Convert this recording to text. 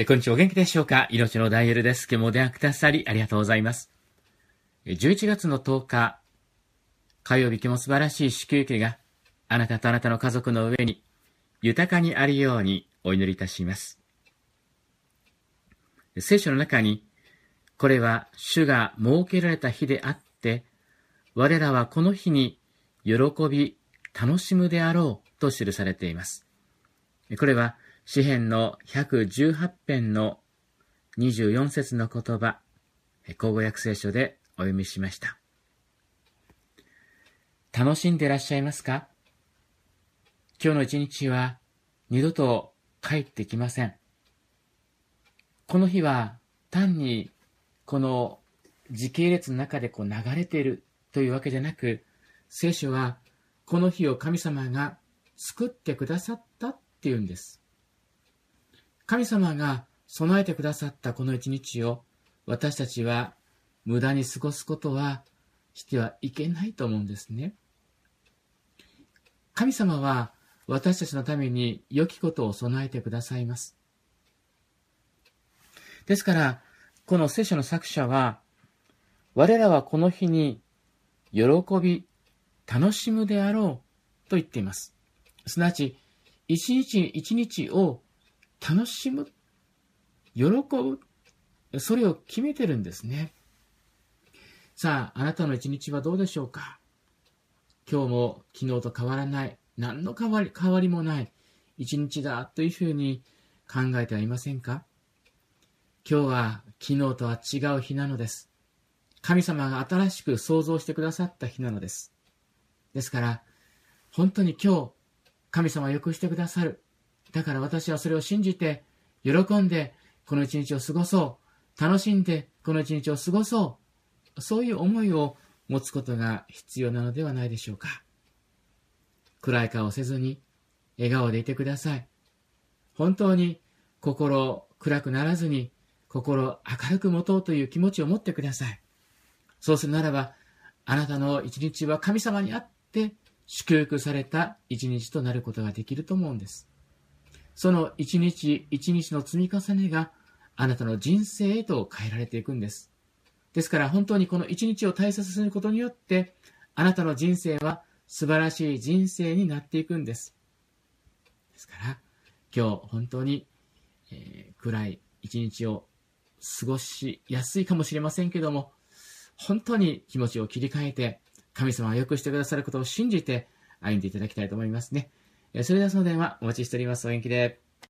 えこんにちは、お元気でしょうか？命のダイヤルです。今日もお電話くださりありがとうございます。11月の10日、火曜日今日も素晴らしい祝福があなたとあなたの家族の上に豊かにあるようにお祈りいたします。聖書の中に、これは主が設けられた日であって、我らはこの日に喜び、楽しむであろうと記されています。これは詩篇の118編の24節の言葉、口語訳聖書でお読みしました。楽しんでいらっしゃいますか？今日の一日は二度と帰ってきません。この日は単にこの時系列の中でこう流れているというわけじゃなく、聖書はこの日を神様が救ってくださったっていうんです。神様が備えてくださったこの一日を私たちは無駄に過ごすことはしてはいけないと思うんですね。神様は私たちのために良きことを備えてくださいます。ですから、この聖書の作者は、我らはこの日に喜び、楽しむであろうと言っています。すなわち、一日一日を楽しむ、喜ぶ、それを決めてるんですね。さあ、あなたの一日はどうでしょうか？今日も昨日と変わらない、何の変わり変わりもない一日だというふうに考えてはいませんか？今日は昨日とは違う日なのです。神様が新しく創造してくださった日なのです。ですから、本当に今日、神様を良くしてくださる。だから私はそれを信じて、喜んで、この一日を過ごそう。楽しんで、この一日を過ごそう。そういう思いを持つことが必要なのではないでしょうか。暗い顔をせずに、笑顔でいてください。本当に心暗くならずに、心明るく持とうという気持ちを持ってください。そうするならば、あなたの一日は神様にあって祝福された一日となることができると思うんです。その一日一日の積み重ねがあなたの人生へと変えられていくんです。ですから本当にこの一日を大切にすることによってあなたの人生は素晴らしい人生になっていくんです。ですから今日本当に、えー、暗い一日を過ごしやすいかもしれませんけども本当に気持ちを切り替えて神様は良くしてくださることを信じて歩んでいただきたいと思いますね。それではその電話お待ちしております。お元気で。